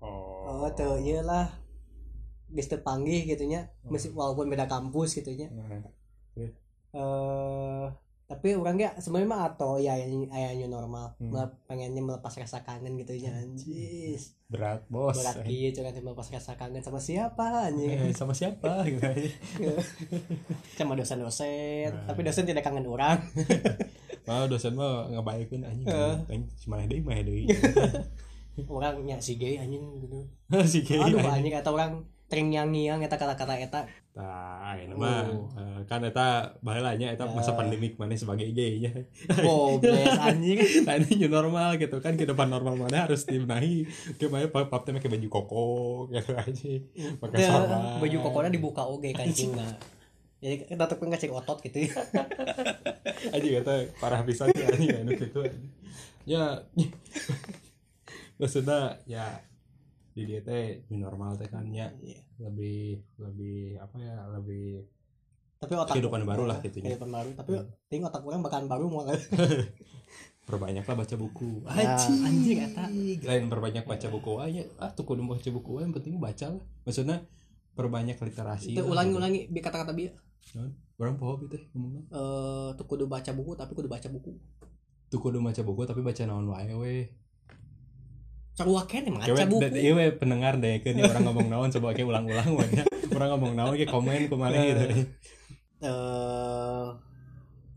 oh. oh tuh iyalah geus teu panggih gitu nya meski walaupun beda kampus gitu nya Nah, eh tapi orangnya sebenarnya mah atau ya ayahnya normal Hmm. Pengennya melepas rasa kangen gitu nya anjis berat bos. berat kieu cuman melepas rasa kangen sama siapa anjing Eh, sama siapa gitu sama dosen-dosen Nah. tapi dosen tidak kangen orang Mau dosen mah ngabaikeun anjing. Eh. Anjing cuma deui mah deui. orangnya si gay anjing gitu Si kieu. aduh anjing kata orang terngiang-ngiang eta kata-kata eta. Nah, ini mah. Oh. eh, kan eta baheula nya eta masa Ya. pandemik mana sebagai gay nya. gobles anjing. Nah ini new normal gitu kan kehidupan normal mana harus dibenahi. Gimana pap pap pakai baju koko gitu aja pakai sorban baju kokonya dibuka oge kancingna jadi kita tetep ngecek otot gitu ya. Aja kata parah pisan sih anjing anu gitu ya. Maksudnya ya di dia teh normal teh kan ya. Iya. lebih lebih apa ya lebih tapi otak Kehidupan baru lah gitu ya. kehidupan baru. Tapi Hmm. ting otak orang bakalan baru mau. Kan perbanyaklah baca buku. Ya, anjing. eta. Lain perbanyak baca buku aja ah tuh kudu baca buku aja yang penting baca lah maksudnya perbanyak literasi itu ulangi ulangi bi kata-kata bieu orang pohon gitu ya ngomongnya? Eh tuh kudu baca buku tapi kudu baca buku. Tuh kudu baca buku tapi baca naon wae we sarua kene maca buku iya we pendengar deh kan orang ngomong naon coba kayak ulang-ulang we orang ngomong naon kayak komen ke mana gitu eh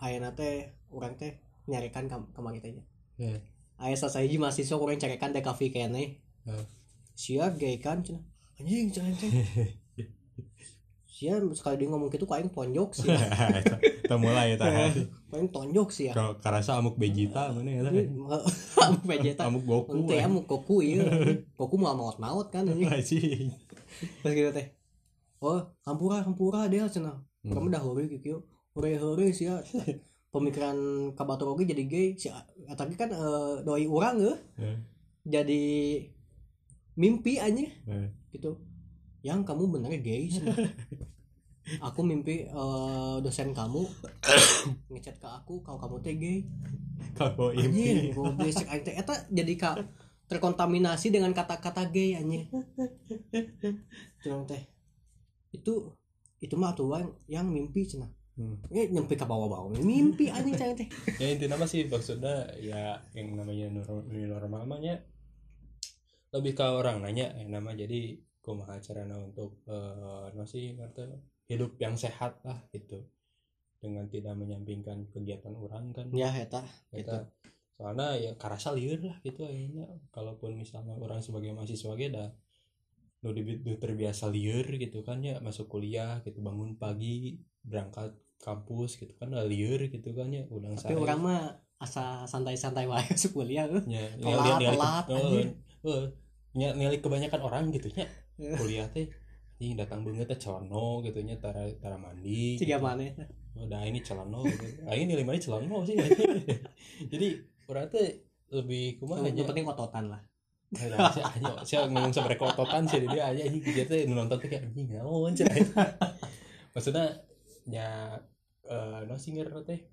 ayeuna teh urang teh nyarikan kam kamari teh. Ya. aya sasahiji mahasiswa urang carekan dek kafe kene Heeh. sia gay kan cenah anjing cenah anjing sia sekali dia ngomong gitu kain tonjok sih? Kita mulai ya kain tonjok sih ya? Kalau karasa amuk bejita mana ya amuk bejeta amuk goku ente amuk koku iya. Koku mau maut maut kan anjing anjing. Pas gitu teh. Oh hampura hampura dia cenah. Hmm. kamu dah hore gitu hore hore sih ya pemikiran kabatur oge jadi gay si tapi kan eh, doi urang eh. Eh, jadi mimpi aja gitu yang kamu bener gay cenah. aku mimpi eh, dosen kamu ngechat ke aku kalau kamu teh gay. Kalau gue basic aing teh. Eta jadi ka terkontaminasi dengan kata-kata gay anjing. Cenah teh itu itu mah tuh yang, yang mimpi cenah. Hmm. eh nyampe ke bawah-bawah. Mimpi anjing cenah teh. Ya intinya apa sih maksudnya ya yang namanya normal mah nya lebih ke orang nanya yang nama. Jadi kumaha carana untuk eh no sih ngerti hidup yang sehat lah gitu dengan tidak menyampingkan kegiatan orang kan ya eta Eta, gitu. soalnya ya karasa liur lah gitu akhirnya kalaupun misalnya orang sebagai mahasiswa ge dah nu terbiasa liur gitu kan ya masuk kuliah gitu bangun pagi berangkat kampus gitu kan liur gitu kan ya udah tapi orang mah asa santai-santai wae kuliah euy. ya, telat, telat, anjing. nya nilai kebanyakan orang gitu nya Eh. Kuliah teh ini datang banget teh celono gitu nya tara tara mandi Ciga gitu. mana udah ini celono gitu. Ah ini nilai mana celono sih? Jadi orang teh lebih kumaha aja penting ototan lah. Nah, saya ngomong sama ototan sih dia aja ini dia tuh nonton tuh kayak anjing naon sih? Maksudnya ya eh no singer teh.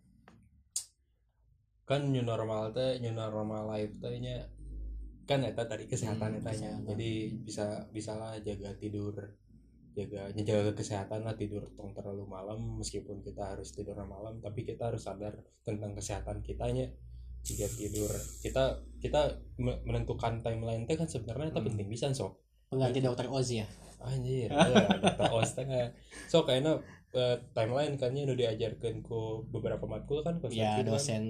Kan new normal teh new normal life teh nya kan eta tadi kesehatan Hmm, eta nya kesehatan. jadi bisa bisa lah jaga tidur jaga jaga kesehatan lah tidur tong terlalu malam meskipun kita harus tidur malam tapi kita harus sadar tentang kesehatan kitanya. Jika tidur kita kita me- menentukan timeline teh kan sebenarnya itu Hmm. penting bisa sok. Pengganti dokter Oz ya. Anjir eh, data os tengah so kayaknya eh, timeline kan udah diajarkan ku beberapa matkul kan ku ya kan. dosen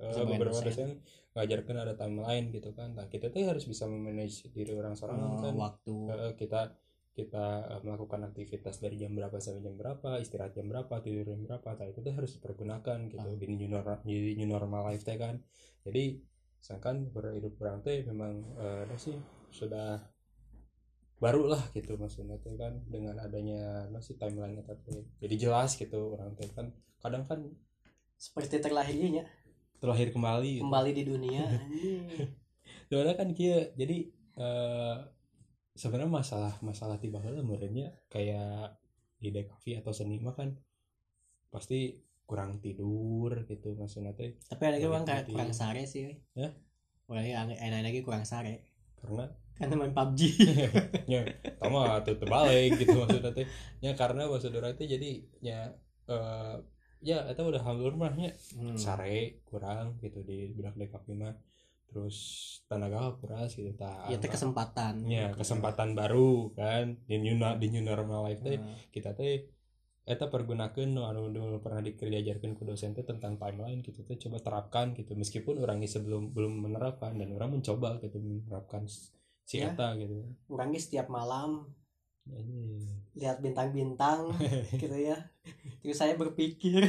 Eh, sebagian beberapa dosen. dosen ngajarkan ada timeline gitu kan. Nah kita tuh harus bisa memanage diri orang seorang Eh, kan. waktu. Eh, kita kita melakukan aktivitas dari jam berapa sampai jam berapa istirahat jam berapa tidur jam berapa nah itu tuh harus dipergunakan gitu. Ah. di new normal di new normal life teh kan. Jadi sedangkan berhidup orang teh memang apa sih sudah baru lah gitu maksudnya teh kan dengan adanya apa sih timeline teh jadi jelas gitu orang teh kan kadang kan seperti terlahirnya terlahir kembali gitu. kembali di dunia sebenarnya kan kia jadi eh sebenarnya masalah masalah tiba heula meureunnya kayak di dekavi atau seni mah kan pasti kurang tidur gitu maksudnya teh tapi ada lagi. kurang sare sih. Ya? Orang enak lagi kurang sare karena karena main PUBG nya sama tuh terbalik gitu maksudnya teh. Ya karena maksud orang teh jadi ya eh ya itu udah hampir mah nya Hmm. sare kurang gitu di budak dekavi mah. Terus tenaga kuras gitu tak ya teh kesempatan. Ya kesempatan baru kan. Di new di new normal life teh Nah, kita teh eta pergunakan nu anu pernah dikerjajarkan ku dosen teh tentang timeline gitu teh coba terapkan gitu. Meskipun orangnya sebelum belum menerapkan dan orang mencoba gitu menerapkan si Ya. eta gitu. Orangnya setiap malam Anjing. lihat bintang-bintang gitu ya. Terus saya berpikir.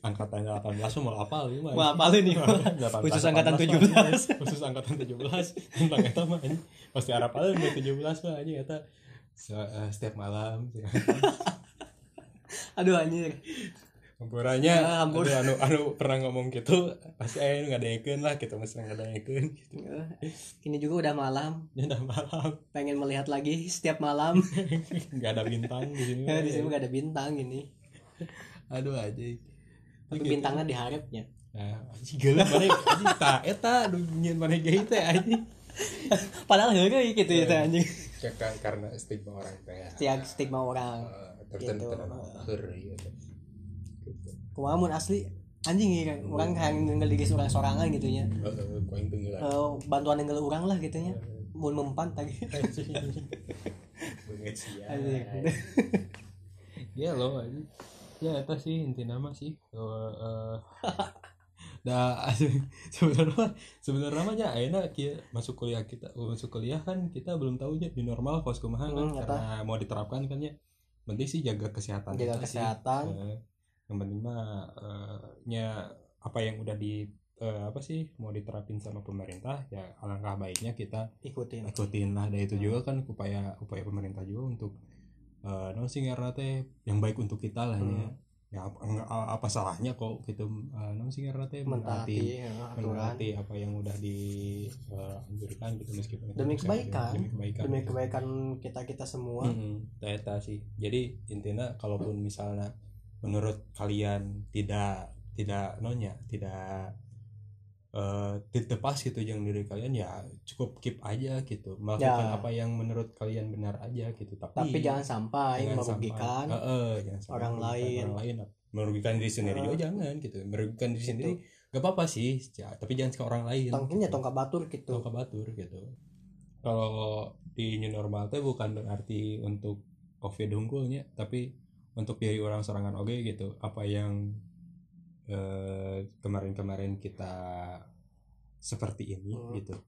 Angkatan 18 mah mau apa lu mah mau apa nih 18, khusus angkatan 18 mah. 17 khusus angkatan 17 tentang eta mah pasti Arab mah 17 mah anjing eta. Se- eh, setiap malam aduh anjir Hampurannya Ya, hampur. aduh, anu anu pernah ngomong gitu pasti nggak ada lah gitu mesti ada gitu. Ini juga udah malam. Ya udah malam. Pengen melihat lagi setiap malam. Nggak ada bintang di sini di sini gak ada bintang ini. Aduh aja. Tapi bintangnya diharapnya. Nah geuleuh mana anjing ta eta aduh nyeun mana ge teh anjing. Padahal heureuy gitu ya teh anjing. Ya kan, karena stigma orang teh. Setiap stigma orang. Eh, tertentu Gitu. Keur gitu kumaha mun asli anjing ya orang kayak ngenggel diri orang sorangan gitu nya. Aing tenggelam Eh, bantuan ngenggel orang lah gitu nya. Mun mempan tadi. Anjing. Banget sih ya ya lo anjing. Ya itu sih inti nama sih. Eh, eh, dah sebenarnya sebenarnya mah ya enak kia masuk kuliah kita masuk kuliah kan kita belum tahu ya di normal kos kumaha kan. Hmm, karena mau diterapkan kan ya. Penting sih jaga kesehatan jaga sih. Eh, yang penting mah eh, nya apa yang udah di eh, apa sih mau diterapin sama pemerintah ya alangkah baiknya kita ikutin. ikutin lah. Dan itu Hmm. juga kan upaya upaya pemerintah juga untuk eh no sih karena teh yang baik untuk kita lah ya. Hmm. ya apa, enggak- apa salahnya kok gitu uh, no sih teh mentaati menaati ya, apa yang udah dianjurkan gitu meskipun Demi kebaikan. demi kebaikan demi kebaikan kita kita semua tah eta sih. Jadi intinya kalaupun misalnya menurut kalian tidak tidak nonya tidak eh tidak pas gitu yang diri kalian ya cukup keep aja gitu. Melakukan Ya. apa yang menurut kalian benar aja gitu. Tapi tapi jangan sampai jangan merugikan sampai- Heeh, jangan sampai orang merugikan lain. orang lain. merugikan diri sendiri Heeh. juga jangan gitu. Merugikan diri sendiri gak apa-apa sih. Ya, tapi jangan ke orang lain tongkinya gitu. tongkat batur gitu. Tongkat batur gitu. Kalau di new normal teh bukan berarti untuk covid unggulnya tapi untuk diri orang sorangan oge gitu. Apa yang eh, kemarin-kemarin kita seperti ini Hmm. gitu.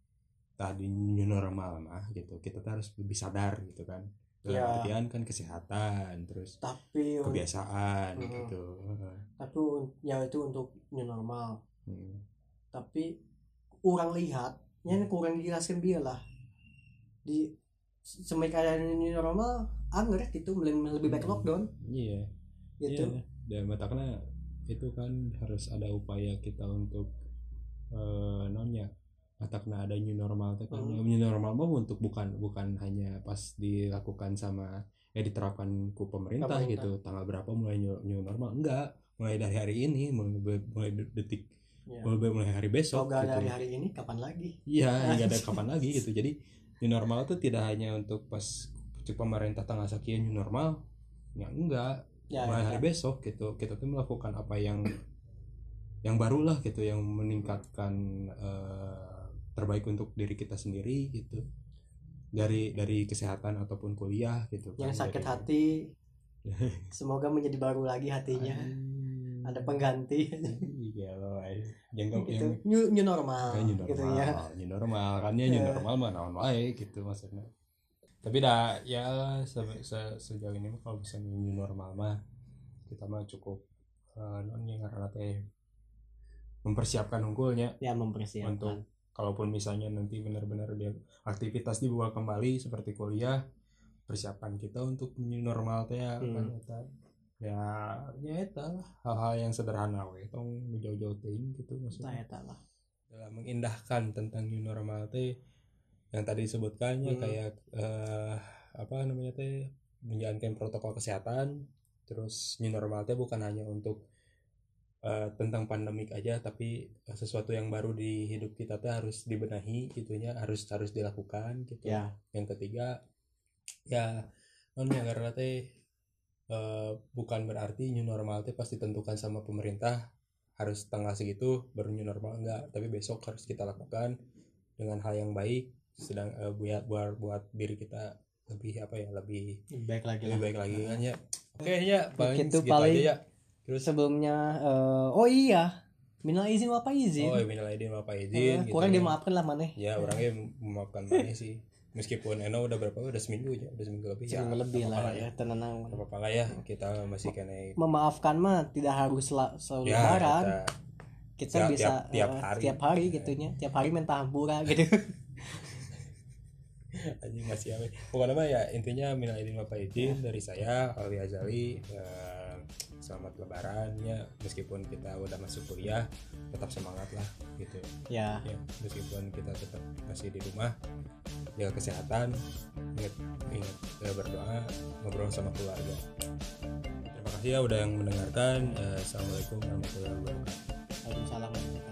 Tadi new normal mah gitu. Kita tuh harus lebih sadar gitu kan. Dalam Ya. artian kan kesehatan terus tapi kebiasaan Hmm. gitu. Tapi ya itu untuk new normal. Hmm. tapi orang lihat ya ini kurang dijelaskan dia lah. Di ada new normal anggar gitu lebih lebih baik Hmm. lockdown iya gitu Iya, dan matakna itu kan harus ada upaya kita untuk eh nonnya matakna ada new normal teh kan Hmm. new normal mah untuk bukan bukan hanya pas dilakukan sama eh diterapkan ku pemerintah, Pemerintah. gitu tanggal berapa mulai new, new normal enggak mulai dari hari ini mulai, mulai detik Ya. mulai, mulai hari besok kalau gitu. dari hari ini kapan lagi Iya, nggak ada kapan lagi gitu. Jadi new normal itu tidak hanya untuk pas cek pemerintah tanggal sekian new normal, ya enggak. ya, mulai ya. hari besok gitu kita tuh melakukan apa yang yang baru lah gitu yang meningkatkan eh, terbaik untuk diri kita sendiri gitu dari dari kesehatan ataupun kuliah gitu yang kan. sakit Dari- hati semoga menjadi baru lagi hatinya Hmm. ada pengganti iya loh yang yang gitu new, new normal new normal, gitu ya new normal kan ya new Eh. normal mah naon wae gitu maksudnya. Tapi dah ya se- se- sejauh ini kalau misalnya new normal mah kita mah cukup uh, non yang karena teh mempersiapkan unggulnya ya mempersiapkan untuk kalaupun misalnya nanti benar-benar dia aktivitas dibuka kembali seperti kuliah persiapan kita untuk new normal teh ya Hmm. kan eta. ya ya eta hal-hal yang sederhana we tong jauh-jauh ting gitu maksudnya nah, eta lah dalam mengindahkan tentang new normal teh yang tadi disebutkannya Hmm. kayak eh, apa namanya teh menjalankan protokol kesehatan terus new normal teh bukan hanya untuk eh, tentang pandemik aja tapi eh, sesuatu yang baru di hidup kita teh harus dibenahi gitunya harus harus dilakukan gitu. Ya. Yang ketiga ya non karena teh eh, bukan berarti new normal teh pasti ditentukan sama pemerintah harus tanggal segitu baru new normal enggak. Tapi besok harus kita lakukan dengan hal yang baik sedang eh, buat buat buat diri kita lebih apa ya lebih lebih baik lagi lebih lah. baik lagi. Kan ya oke ya paling Gitu paling. aja ya. Terus sebelumnya eh, oh iya minal izin apa izin? Oh ya minal aidin apa izin gitu kurang ya. dimaafkan lah maneh. Ya orangnya memaafkan banyak sih. Meskipun Eno udah berapa udah seminggu ya udah seminggu lebih Seminggu ya lebih lah ya tenang Nggak apa-apa lah ya kita masih kena memaafkan mah tidak harus sel- selalu ya lebaran. kita kita tiap- bisa tiap- tiap hari. tiap hari gitunya tiap hari main tampura gitu anjing masih apa? Pokoknya mah ya intinya minal aidin wal faizin dari saya Alwi Azali eh, selamat lebaran. Ya meskipun kita udah masuk kuliah tetap semangat lah gitu. Ya. Ya meskipun kita tetap masih di rumah jaga kesehatan ingat ingat eh, berdoa ngobrol sama keluarga. Terima kasih ya udah yang mendengarkan. Eh, assalamualaikum warahmatullahi wabarakatuh. Waalaikumsalam